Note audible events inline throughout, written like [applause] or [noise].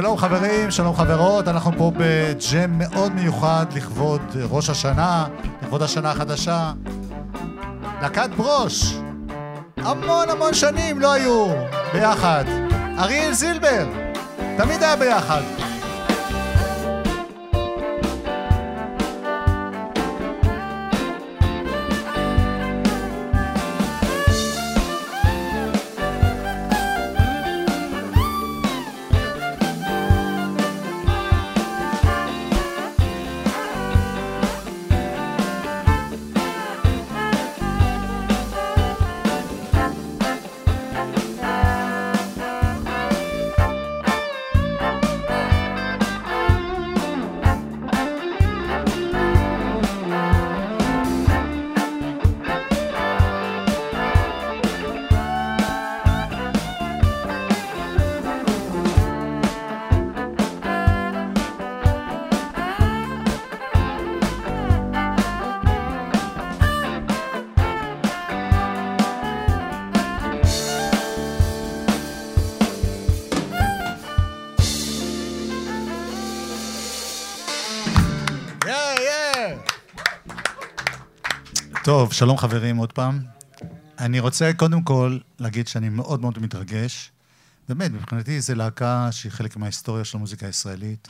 שלום חברים, שלום חברות, אנחנו פה בג'ם מאוד מיוחד לכבוד ראש השנה, לכבוד השנה החדשה. להקת ברוש, המון המון שנים לא היו ביחד. אריאל זילבר, תמיד היה ביחד. טוב, שלום חברים עוד פעם. אני רוצה קודם כל להגיד שאני מאוד מאוד מתרגש. באמת, מבחינתי זו להקה שהיא חלק מההיסטוריה של המוזיקה הישראלית.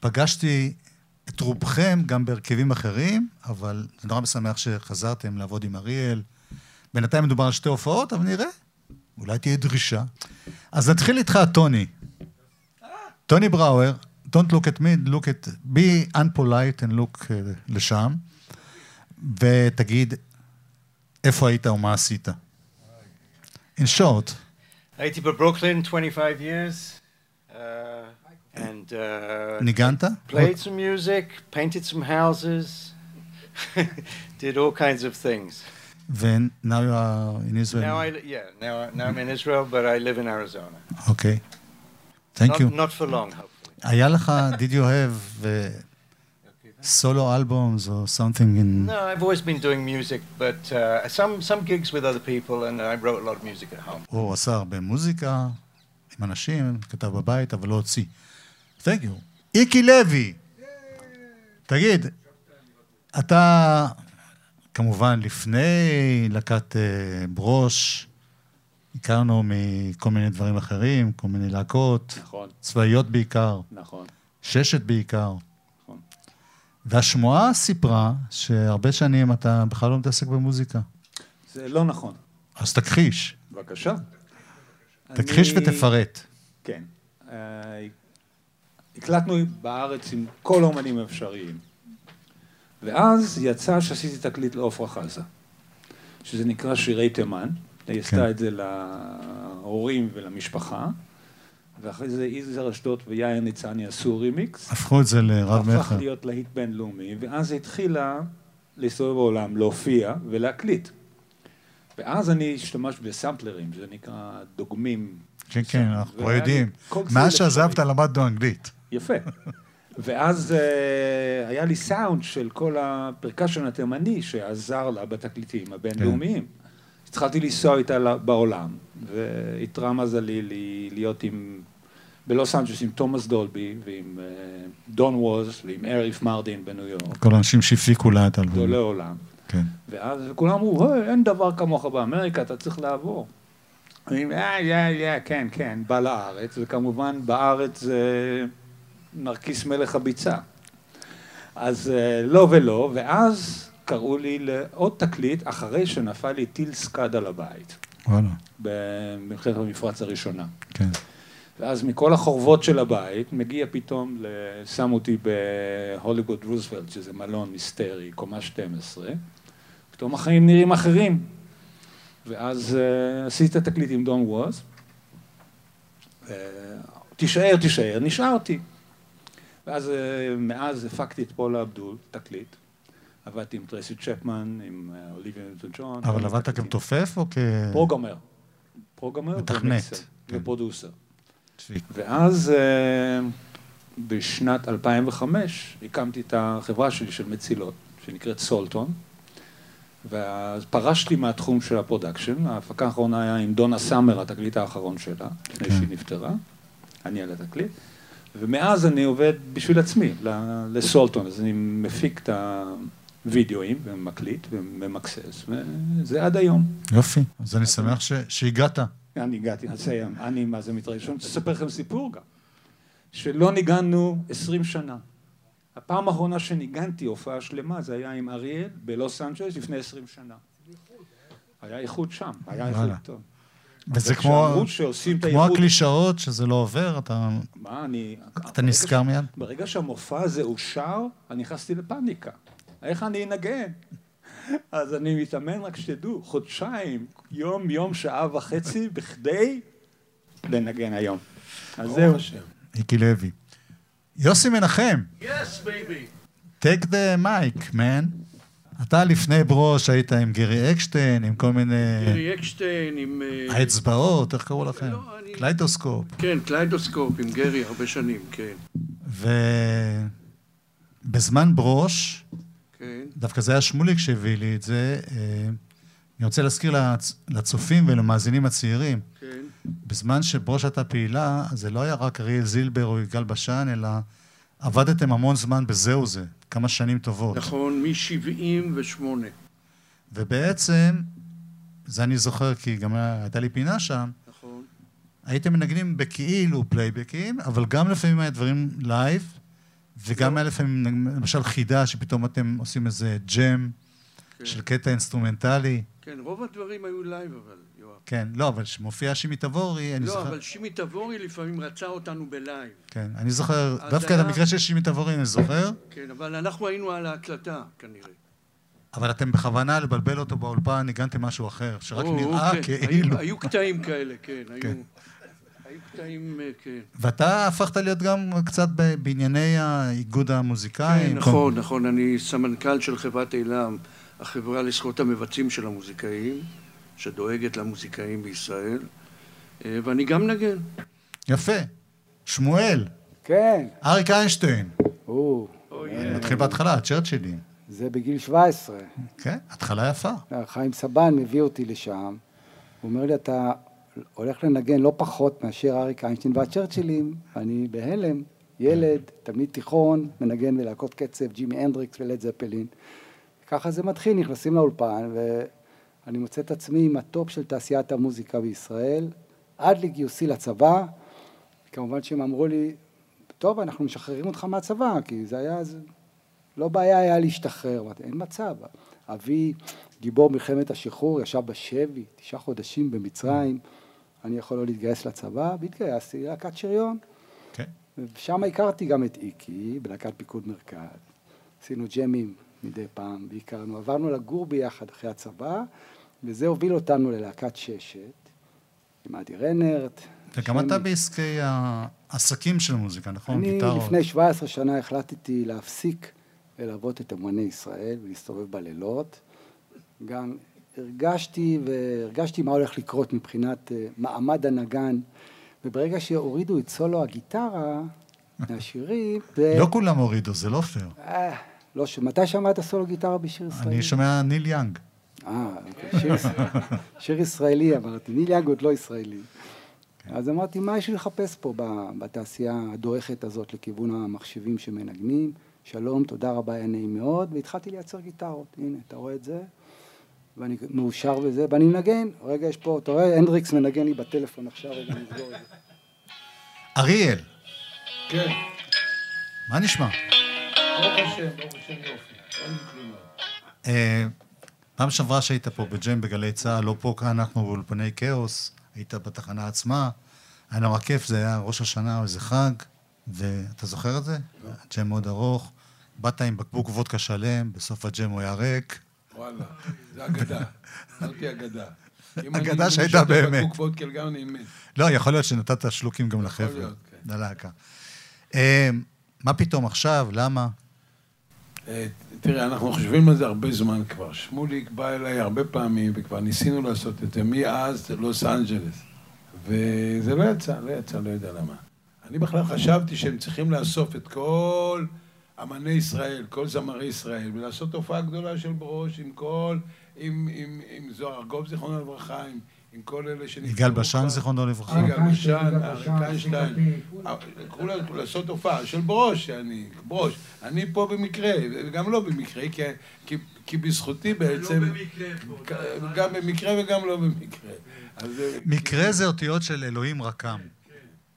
פגשתי את רובכם גם בהרכבים אחרים, אבל זה נורא משמח שחזרתם לעבוד עם אריאל. בינתיים מדובר על שתי הופעות, אבל נראה. אולי תהיה דרישה. אז נתחיל איתך, טוני. טוני בראואר, Don't look at me, look at... be unpolite and look uh, לשם. ותגיד, איפה היית ומה עשית? In short. הייתי בברוקלין 25 years. Uh, and uh, ניגנת? played some music, painted some houses, did all kinds of things. And now you are in Israel? Now I, yeah, now, now I'm in Israel, but I live in Arizona. Okay. Thank not, you. Not for long, hopefully. היה לך, did you have uh, solo albums or something in... No, I've always been doing music, but uh, some, some gigs with other people, and I wrote a lot of music at home. הוא עשה הרבה מוזיקה עם אנשים, כתב בבית, אבל לא הוציא. Thank you. איקי לוי! תגיד, אתה, כמובן, לפני להקת אה, ברוש, הכרנו מכל מיני דברים אחרים, כל מיני להקות, נכון, צבאיות בעיקר, נכון. ששת בעיקר. והשמועה סיפרה שהרבה שנים אתה בכלל לא מתעסק במוזיקה. זה לא נכון. אז תכחיש, בבקשה. תכחיש אני- ותפרט. כן. אה, הקלטנו בארץ עם כל האומנים האפשריים. ואז יצא שעשיתי תקליט לעופרה חזה, שזה נקרא שירי תימן. היא כן. עשתה את זה להורים ולמשפחה, ואחרי זה יזהר אשדוד ויאיר ניצני עשו רימיקס. הפכו את זה לרב הפך מכר. להיות להיט בינלאומי, ואז התחילה להסתובב בעולם, להופיע ולהקליט. ואז אני השתמשתי בסמפלרים, זה נקרא דוגמים. כן, כן, אנחנו כבר יודעים. מאז שעזבת. למדנו אנגלית. יפה. ואז uh, היה לי סאונד של כל הפרקשן התימני שעזר לה בתקליטים הבינלאומיים. התחלתי לנסוע איתה בעולם, ואיתרע מזלי לי להיות עם, בלוס אנג'לס עם תומאס דולבי, ועם uh, דון ווז, ועם אריף מרדין בניו יורק, כל האנשים שהפיקו לה את האלבום. גדולי עולם. כן. ואז כולם אמרו, "היי, אין דבר כמוך באמריקה, אתה צריך לעבור. אני אומר, אה, yeah, yeah, כן, כן, בא לארץ, וכמובן בארץ זה נרקיס מלך הביצה. אז אה, לא ולא, ואז קראו לי לעוד תקליט אחרי שנפל לי טיל סקאד על הבית, וואלה, במלחמת המפרץ הראשונה. כן. ואז מכל החורבות של הבית מגיע פתאום, שם אותי בהוליווד רוזוולט, שזה מלון היסטרי, קומה 12, פתאום החיים נראים אחרים. ואז uh, עשיתי את התקליט עם דון ווז, תישאר, תישאר, נשארתי. ואז uh, מאז הפקתי את פולה אבדול, תקליט. עבדתי עם טרסי צ'פמן, עם אה, אוליביה ניוטון ג'ון. אבל עבדת כמתופף או כ... פרוגרמר. פרוגרמר מתכנת, כן. ו producer. ואז אה, בשנת 2005 הקמתי את החברה שלי של מצילות, שנקראת סולטון, ואז פרשתי מהתחום של ה production, ההפקה האחרונה היה עם דונה סאמר, התקליט האחרון שלה, לפני כן. שהיא נפטרה, אני על התקליט, ומאז אני עובד בשביל עצמי, לסולטון, אז אני מפיק את הווידאוים ומקליט וממקסס, וזה עד היום. יופי, אז אני שמח. שהגעת. אני הגעתי, נסיים. אני מה זה מתרגש. אני רוצה לספר לכם סיפור גם, שלא ניגענו עשרים שנה. הפעם האחרונה שניגנתי הופעה שלמה זה היה עם אריאל בלוס אנג'לס לפני עשרים שנה. היה איחוד שם, היה איחוד טוב. וזה כמו, כמו הקלישאות שזה לא עובר, אתה, מה, אני, אתה נזכר מיד? ברגע שהמופע הזה אושר, אני נכנסתי לפאניקה. איך אני אנגן? אז אני מתאמן, רק שתדעו, חודשיים, יום, יום, שעה וחצי, בכדי לנגן היום. אז זהו. מיקי לוי. יוסי מנחם. Yes, baby. take the mic, man. אתה לפני ברוש היית עם גרי אקשטיין, עם כל מיני... גרי אקשטיין, עם... אה, האצבעות, איך קראו לכם? לא, אני... קליידוסקופ. כן, קליידוסקופ, עם גרי הרבה שנים, כן. ובזמן ברוש, כן. דווקא זה היה שמוליק שהביא לי את זה, אה, אני רוצה להזכיר לצ... לצופים ולמאזינים הצעירים, כן. בזמן שברוש הייתה פעילה, זה לא היה רק אריאל זילבר או יגאל בשן, אלא עבדתם המון זמן בזהו זה, כמה שנים טובות. נכון, מ-78. ובעצם, זה אני זוכר כי גם הייתה לי פינה שם, נכון. הייתם מנגנים בכאילו פלייבקים, אבל גם לפעמים היה דברים live, וגם. היה לפעמים, למשל חידה, שפתאום אתם עושים איזה jam כן. של קטע אינסטרומנטלי. כן, רוב הדברים היו live אבל. כן, לא, אבל כשמופיע שימי תבורי, אני לא, זוכר... לא, אבל שימי תבורי לפעמים רצה אותנו ב live. כן, אני זוכר, דווקא היה... את המקרה של שימי תבורי אני זוכר. כן, אבל אנחנו היינו על ההקלטה, כנראה. אבל אתם בכוונה לבלבל אותו באולפן, ניגנתם משהו אחר, שרק או, נראה כן. כאילו... היו, היו קטעים כאלה, כן, היו... קטעים, אה, כן. ואתה הפכת להיות גם קצת בענייני האיגוד המוזיקאי. כן, נכון, נכון. אני סמנכ"ל של חברת אילם, החברה לזכויות המבצעים של המוזיקאים. שדואגת למוזיקאים בישראל, אה, ואני גם נגן. יפה. שמואל. כן. אריק איינשטיין. או. מתחיל בהתחלה, צ'רצ'ילים. זה בגיל 17. כן, התחלה יפה. חיים סבן מביא אותי לשם. הוא אומר לי, אתה הולך לנגן לא פחות מאשר אריק איינשטיין והצ'רצ'ילים. אני בהלם, ילד, תלמיד תיכון, מנגן בלהקות קצב, ג'ימי הנדריקס ולד זפלין. ככה זה מתחיל, נכנסים לאולפן, ו... אני מוצא את עצמי עם ה top של תעשיית המוזיקה בישראל, עד לגיוסי לצבא. כמובן שהם אמרו לי, טוב, אנחנו משחררים אותך מהצבא, כי זה היה, זה... לא בעיה היה להשתחרר, אין מצב. אבי, גיבור מלחמת השחרור, ישב בשבי, תשעה חודשים במצרים, אני יכול לא להתגייס לצבא, והתגייסתי ללהקת שריון. כן. Okay. ושם הכרתי גם את איקי, בלהקת פיקוד מרכז. עשינו ג'מים מדי פעם, והכרנו, עברנו לגור ביחד אחרי הצבא, וזה הוביל אותנו ללהקת ששת, עם אדי רנרט. וגם אתה בעסקי העסקים של מוזיקה, נכון? אני גיטרות. לפני 17 שנה החלטתי להפסיק ללוות את אמני ישראל ולהסתובב בלילות. גם הרגשתי והרגשתי מה הולך לקרות מבחינת אה, מעמד הנגן, וברגע שהורידו את סולו הגיטרה מהשירים... לא כולם הורידו, זה לא פייר. אה, לא, מתי שמעת סולו גיטרה בשיר ישראלי? אני שומע ניל יאנג. אה, אוקיי. שיר, [laughs] שיר ישראלי אמרתי, ניל יאנג עוד לא ישראלי. כן. אז אמרתי, מה יש לי לחפש פה בתעשייה הדועכת הזאת לכיוון המחשבים שמנגנים? שלום, תודה רבה, היה נעים מאוד, והתחלתי לייצר גיטרות. הנה, אתה רואה את זה? ואני מאושר בזה, ואני מנגן. רגע, יש פה, אתה רואה, הנדריקס מנגן לי בטלפון עכשיו, רגע, נסגור את זה. אריאל. כן. מה נשמע? ברוך השם, ברוך השם יופי. אין לי כלום. אה, פעם שעברה שהיית פה בג'ם בגלי צה"ל, לא פה, כאן אנחנו באולפני כאוס, היית בתחנה עצמה, היה נורא כיף, זה היה ראש השנה או איזה חג, ואתה זוכר את זה? לא. ג'ם מאוד ארוך, באת עם בקבוק וודקה שלם, בסוף הג'ם הוא היה ריק. וואלה, זה אגדה, אמרתי אגדה. אגדה שהייתה באמת. בקבוק וודקה גם אני מת. לא, יכול להיות שנתת שלוקים גם לחבר'ה. כן. ללהקה. אה, מה פתאום עכשיו? למה? אה, תראה, אנחנו חושבים על זה הרבה זמן כבר. שמוליק בא אליי הרבה פעמים, וכבר ניסינו לעשות את זה מאז לוס אנג'לס. וזה לא יצא, לא יצא, לא יודע למה. אני בכלל חשבתי שהם צריכים לאסוף את כל אמני ישראל, כל זמרי ישראל, ולעשות הופעה גדולה של ברוש עם כל, עם, עם, עם זוהר ארגוב, זיכרונו לברכה, עם, עם כל אלה שנפטרו. יגאל בשן. זיכרונו לברכה. יגאל בשן, אריק איינשטיין. אה, לנו לעשות הופעה של ברוש, אני, ברוש. אני פה במקרה, וגם לא במקרה, כי, כי, כי בזכותי בעצם... גם במקרה וגם לא במקרה. אז, אה, מקרה זה אותיות של אלוהים רקם.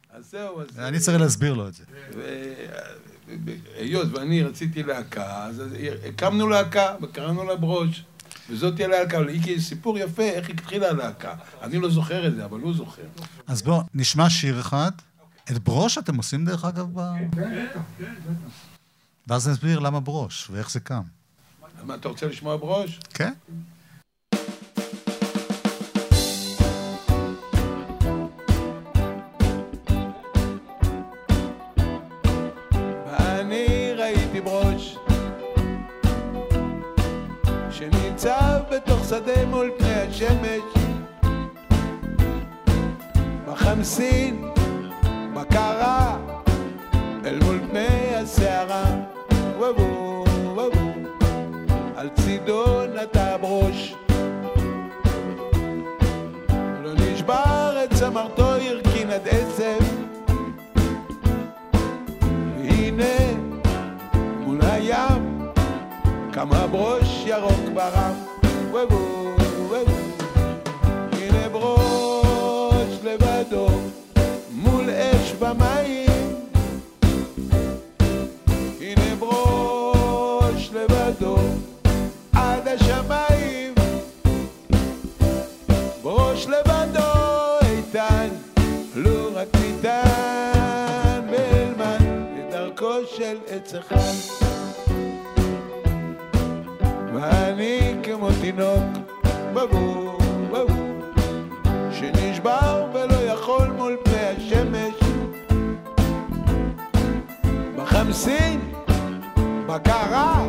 אז זהו, אז... אני צריך להסביר לו את זה. היות ואני רציתי להקה, אז הקמנו להקה וקראנו לה ברוש. וזאת תהיה להקה, אבל היא סיפור יפה איך התחילה הלהקה. אני לא זוכר את זה, אבל הוא זוכר. אז בואו, נשמע שיר אחד. את ברוש אתם עושים דרך אגב ב... כן, כן, בטח. ואז נסביר למה ברוש ואיך זה קם. מה, אתה רוצה לשמוע ברוש? כן? בתוך שדה מול פני השמש. בחמסין, בקרה, אל מול פני הסערה וובו, וובו, על צידו נטע ברוש. לא נשבר את צמרתו הרכין עד עצב. והנה מול הים כמה ברוש ירוק ברם. וובו עץ אחד. ואני כמו תינוק, בבור, בבור, שנשבר ולא יכול מול פני השמש. בחמסין, בקרה,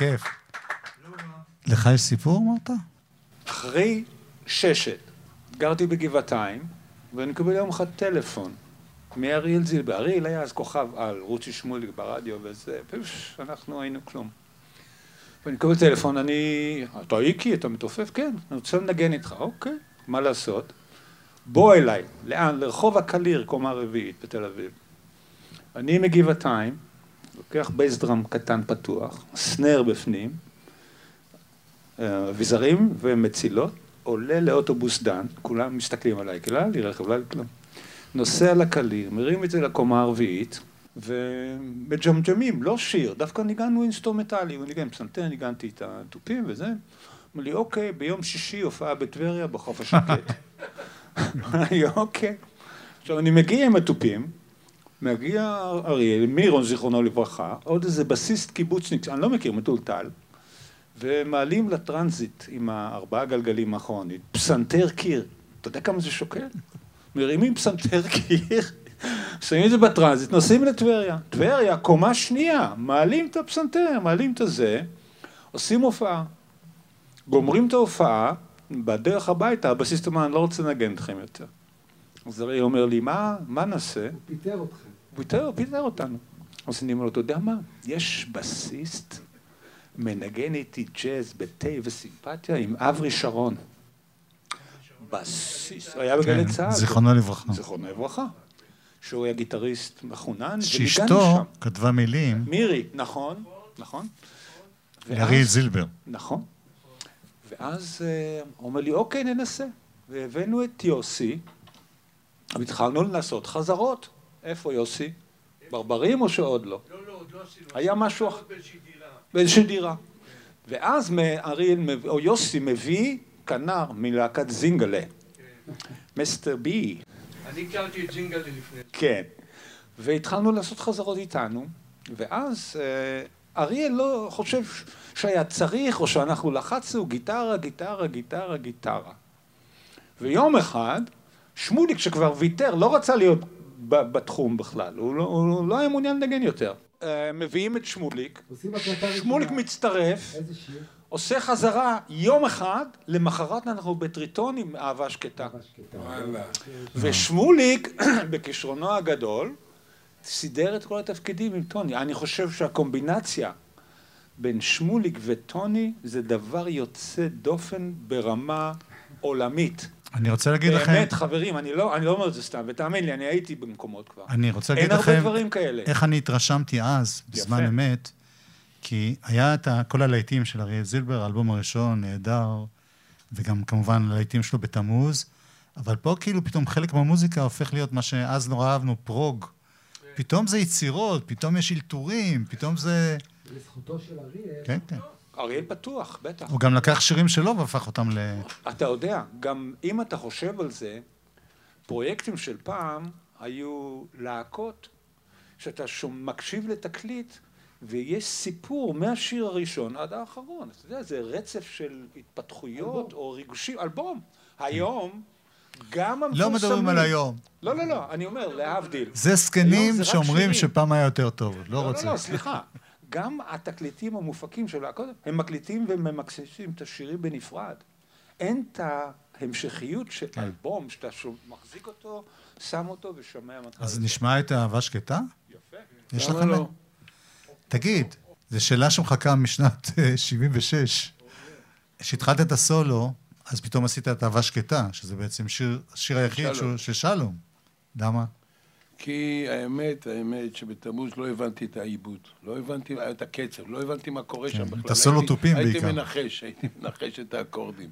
כיף. לך יש סיפור, אמרת? אחרי ששת, גרתי בגבעתיים, ואני מקבל יום אחד טלפון מאריאל זילבר. אריאל היה אז כוכב על, רוצי שמוליק ברדיו וזה, פש, אנחנו היינו כלום. ואני מקבל טלפון, אני... אתה איקי, אתה מתעופף? כן, אני רוצה לנגן איתך. אוקיי, מה לעשות? בוא אליי. לאן? לרחוב הקליר, קומה רביעית בתל אביב. אני מגבעתיים, לוקח bass drum קטן פתוח, snare בפנים, אה, אביזרים ומצילות, עולה לאוטובוס דן, כולם מסתכלים עליי, לא היה לי רכב, לא כלום. נוסע לקליר, מרים את זה לקומה הרביעית, ומג'מג'מים, לא שיר, דווקא ניגענו אינסטרומנטלי, הוא ניגן פסנתר, ניגנתי את התופים וזה. אמר לי, אוקיי, ביום שישי הופעה בטבריה בחוף השקט. [laughs] [laughs] אמר לי, אוקיי. עכשיו, אני מגיע עם התופים, מגיע אריאל, מירון זיכרונו לברכה, עוד איזה בסיסט קיבוצניק, אני לא מכיר, מטולטל, ומעלים לטרנזיט עם הארבעה גלגלים האחרונית, פסנתר קיר, אתה יודע כמה זה שוקל? מרימים פסנתר קיר, [laughs] שמים את זה בטרנזיט, נוסעים לטבריה. טבריה, קומה שנייה, מעלים את הפסנתר, מעלים את הזה, עושים הופעה. גומרים את ההופעה, בדרך הביתה, הבסיסט אמר, אני לא רוצה לנגן אתכם יותר. אז אריאל אומר לי, מה, מה נעשה? הוא פיטר אתכם. פיטר, פיטר אותנו. אז אני אומר לו, אתה יודע מה? יש בסיסט מנגן איתי ג'אז בתה וסימפתיה עם אברי שרון. בסיסט, היה בגלי צה"ל. זיכרונו לברכה. זיכרונו לברכה. שהוא היה גיטריסט מחונן, שאשתו. כתבה מילים, מירי, נכון, נכון? לאריאל ואז- זילבר. נכון. ואז אה, הוא אומר לי, אוקיי, ננסה. והבאנו את יוסי, והתחלנו לנסות חזרות. איפה יוסי? ברברים או שעוד לא? לא, לא, עוד לא עשינו. היה משהו אחר. באיזושהי דירה. ואז אריאל, או יוסי מביא כנר מלהקת זינגלה. מיסטר בי. אני הכרתי את זינגלה לפני. כן. והתחלנו לעשות חזרות איתנו, ואז אה, אריאל לא חושב שהיה צריך, או שאנחנו לחצנו גיטרה, גיטרה, גיטרה, גיטרה. ויום אחד, שמוליק שכבר ויתר, לא רצה להיות בתחום בכלל, הוא לא, הוא לא היה מעוניין לנגן יותר. אה, מביאים את שמוליק, שמוליק. מצטרף? עושה חזרה יום אחד, למחרת אנחנו בטריטון עם אהבה שקטה. ושמוליק, [coughs] בכישרונו הגדול, סידר את כל התפקידים עם טוני. אני חושב שהקומבינציה בין שמוליק וטוני זה דבר יוצא דופן ברמה עולמית. אני רוצה להגיד לכם, באמת, חברים, אני לא, אני לא אומר את זה סתם, ותאמין לי, אני הייתי במקומות כבר. אני רוצה אין להגיד הרבה לכם דברים כאלה. איך אני התרשמתי אז, בזמן יפה. אמת, כי היה את כל הלהיטים של אריאל זילבר, האלבום הראשון, נהדר, וגם כמובן הלהיטים שלו בתמוז, אבל פה כאילו פתאום חלק מהמוזיקה הופך להיות מה שאז נורא אהבנו, פרוג. פתאום זה יצירות, פתאום יש אלתורים, פתאום זה... לזכותו של אריאל. כן, כן. אריאל פתוח, בטח. הוא גם לקח שירים שלו והפך אותם ל... אתה יודע, גם אם אתה חושב על זה, פרויקטים של פעם היו להקות שאתה שומע, מקשיב לתקליט ויש סיפור מהשיר הראשון עד האחרון. אתה יודע, זה רצף של התפתחויות או ריגושים, אלבום. היום, גם המפורסמים... לא מדברים על היום. לא, לא, לא, אני אומר, להבדיל. זה זקנים שאומרים. שפעם היה יותר טוב, לא לא, רוצה. לא, לא, סליחה. גם התקליטים המופקים של להקות, הם מקליטים וממקססים את השירים בנפרד. אין את ההמשכיות של כן. אלבום, שאתה שוב מחזיק אותו, שם אותו ושומע מתי. אז נשמע את אהבה שקטה? יפה. יש לכם... לא? תגיד, זו שאלה שמחכה משנת אה, 76. כשהתחלת את הסולו, אז פתאום עשית את אהבה שקטה, שזה בעצם שיר, השיר היחיד של שלום. למה? כי האמת, האמת שבתמוז לא הבנתי את העיבוד, לא הבנתי את הקצב, לא הבנתי מה קורה כן, שם את בכלל. הסולו הייתי- תופים בעיקר. הייתי מנחש, הייתי [laughs] מנחש את האקורדים.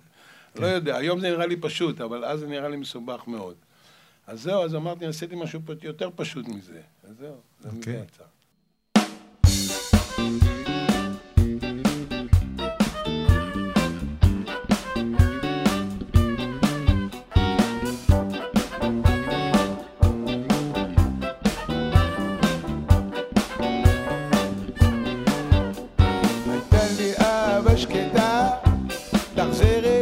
לא יודע, היום זה נראה לי פשוט, אבל אז זה נראה לי מסובך מאוד. אז זהו, אז אמרתי, עשיתי משהו יותר פשוט מזה. אז זהו, זה אוקיי. מזה יצא. תחזרי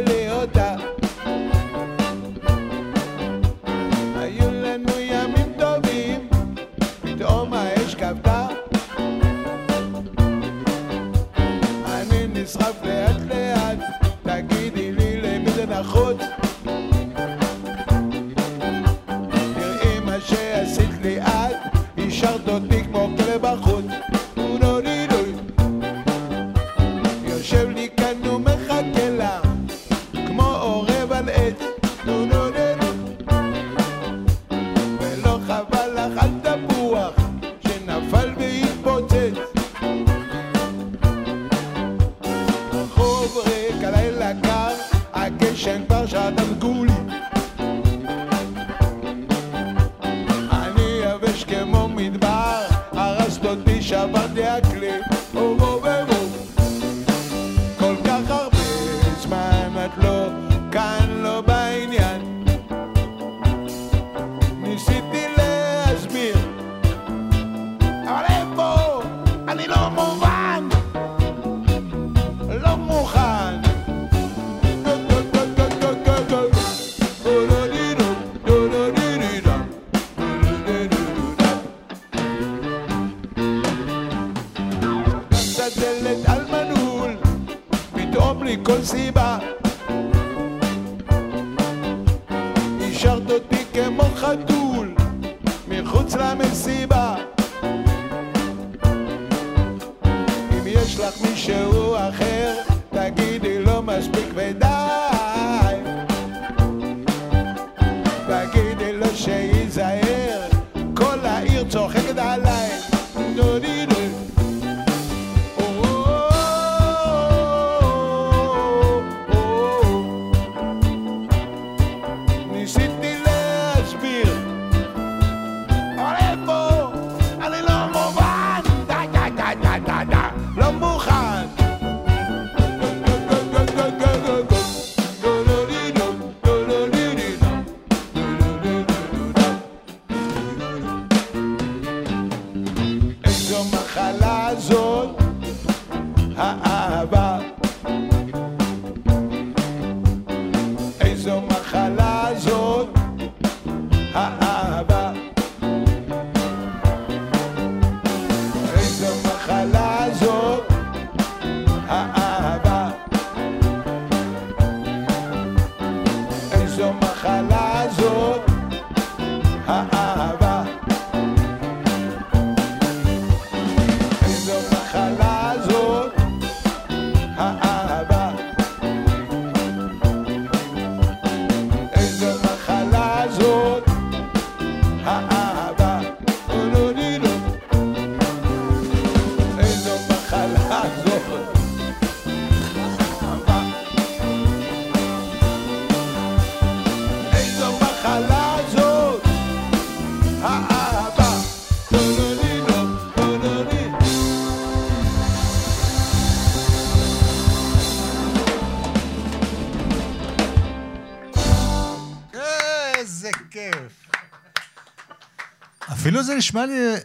אפילו זה נשמע לי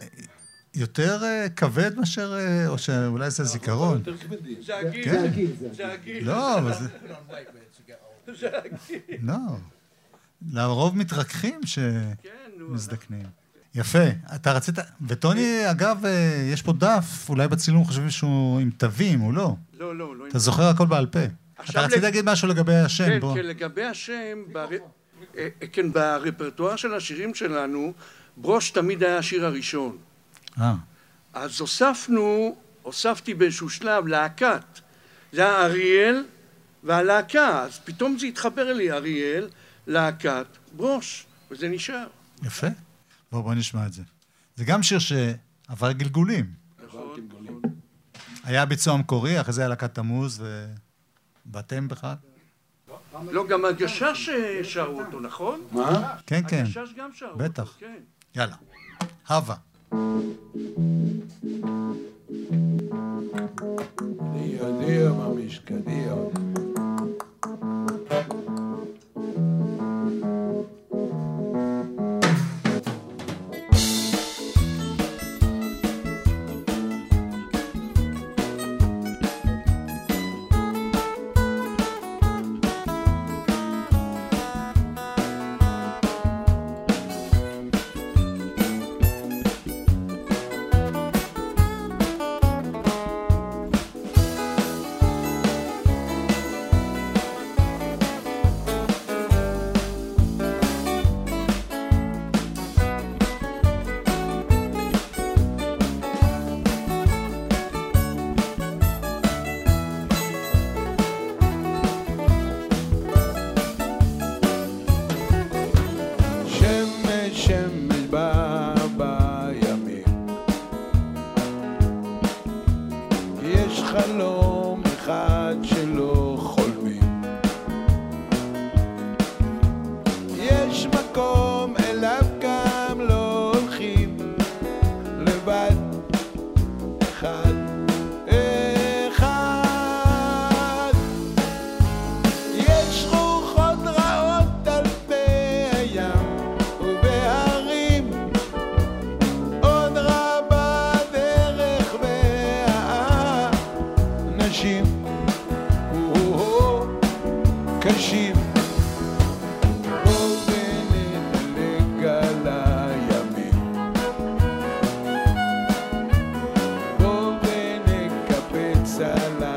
יותר אה, כבד מאשר, אה, או שאולי זה זיכרון. כבדים. זה הגיל. כן. זה הגיל. לא, אבל זה... לא. לרוב מתרככים כן. שמזדקנים. יפה. אתה רצית... וטוני, אגב, אה, יש פה דף, אולי בצילום חושבים שהוא עם תווים, הוא לא. לא, לא, לא. אתה זוכר הכל בעל פה. אתה רצית להגיד משהו לגבי השם, כן, בוא. כן, לגבי השם. אה, כן, ברפרטואר של השירים שלנו, ברוש תמיד היה השיר הראשון. אה, אז הוספנו, הוספתי באיזשהו שלב להקת. זה היה אריאל והלהקה, אז פתאום זה התחבר לי, אריאל, להקת, ברוש, וזה נשאר. יפה. בוא, בוא נשמע את זה. זה גם שיר שעבר גלגולים. נכון, נכון. היה ביצוע מקורי, אחרי זה היה להקת תמוז, ואתם בכלל? לא, גם הגשש אה, שרו אותו, נכון? מה? כן, כן. הגשש גם שרו אותו. כן. יאללה. הווה. Dio, Dio, mamiška, Dio. ונקפץ על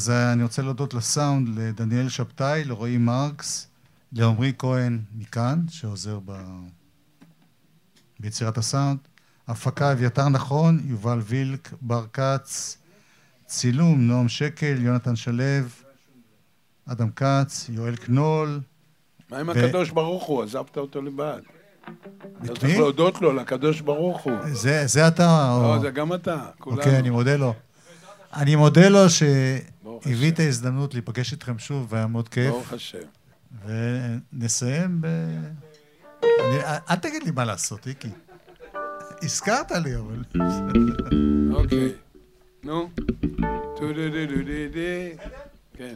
אז אני רוצה להודות לסאונד, לדניאל שבתאי, לרועי מרקס, לעמרי כהן מכאן, שעוזר ב... ביצירת הסאונד. הפקה אביתר נכון, יובל וילק, בר כץ, צילום נועם שקל, יונתן שלו, אדם כץ, יואל קנול. מה עם ו- הקדוש ברוך הוא? עזבת אותו לבד. אתה את צריך? להודות לו, לקדוש ברוך הוא. זה, זה אתה? או... לא, זה גם אתה, כולנו. אוקיי, אני מודה לו. אני מודה לו ברוך השם. את ההזדמנות להיפגש איתכם שוב, והיה מאוד כיף. ברוך השם. ונסיים ב... אני, אל תגיד לי מה לעשות, איקי. הזכרת לי, אבל... אוקיי. נו. טו-דו-דו-דו-דו-דו. כן.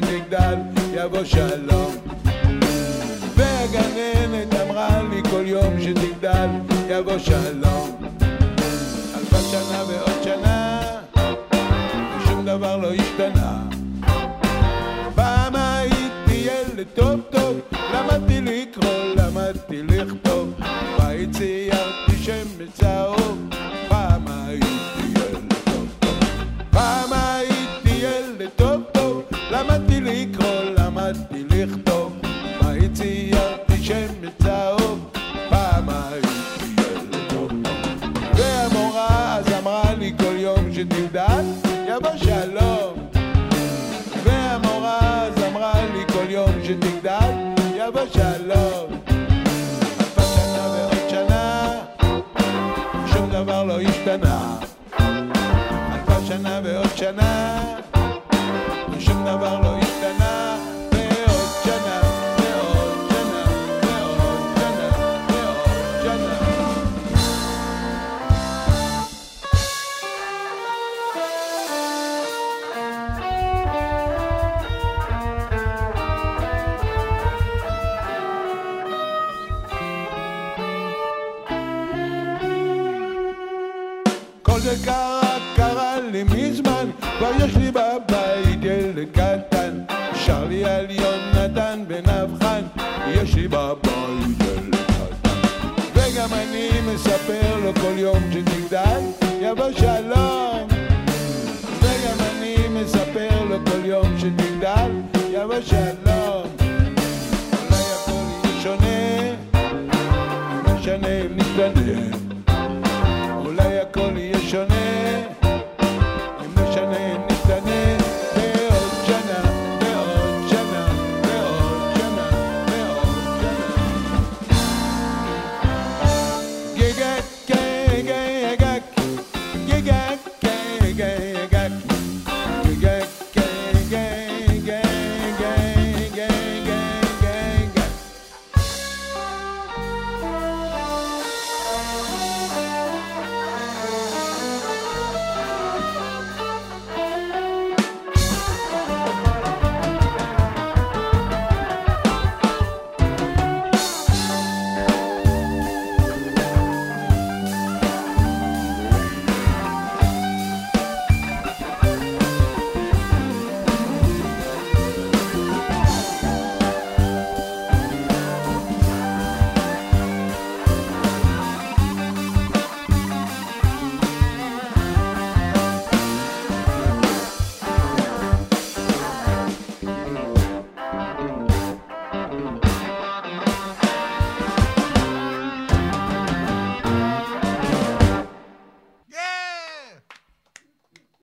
כשתגדל יבוא שלום. והגננת אמרה לי כל יום שתגדל יבוא שלום. חלפה שנה ועוד שנה ושום דבר לא השתנה פעם הייתי ילד טוב טוב למדתי לקרוא, למדתי לכתוב. בית ציירתי שמש צהוב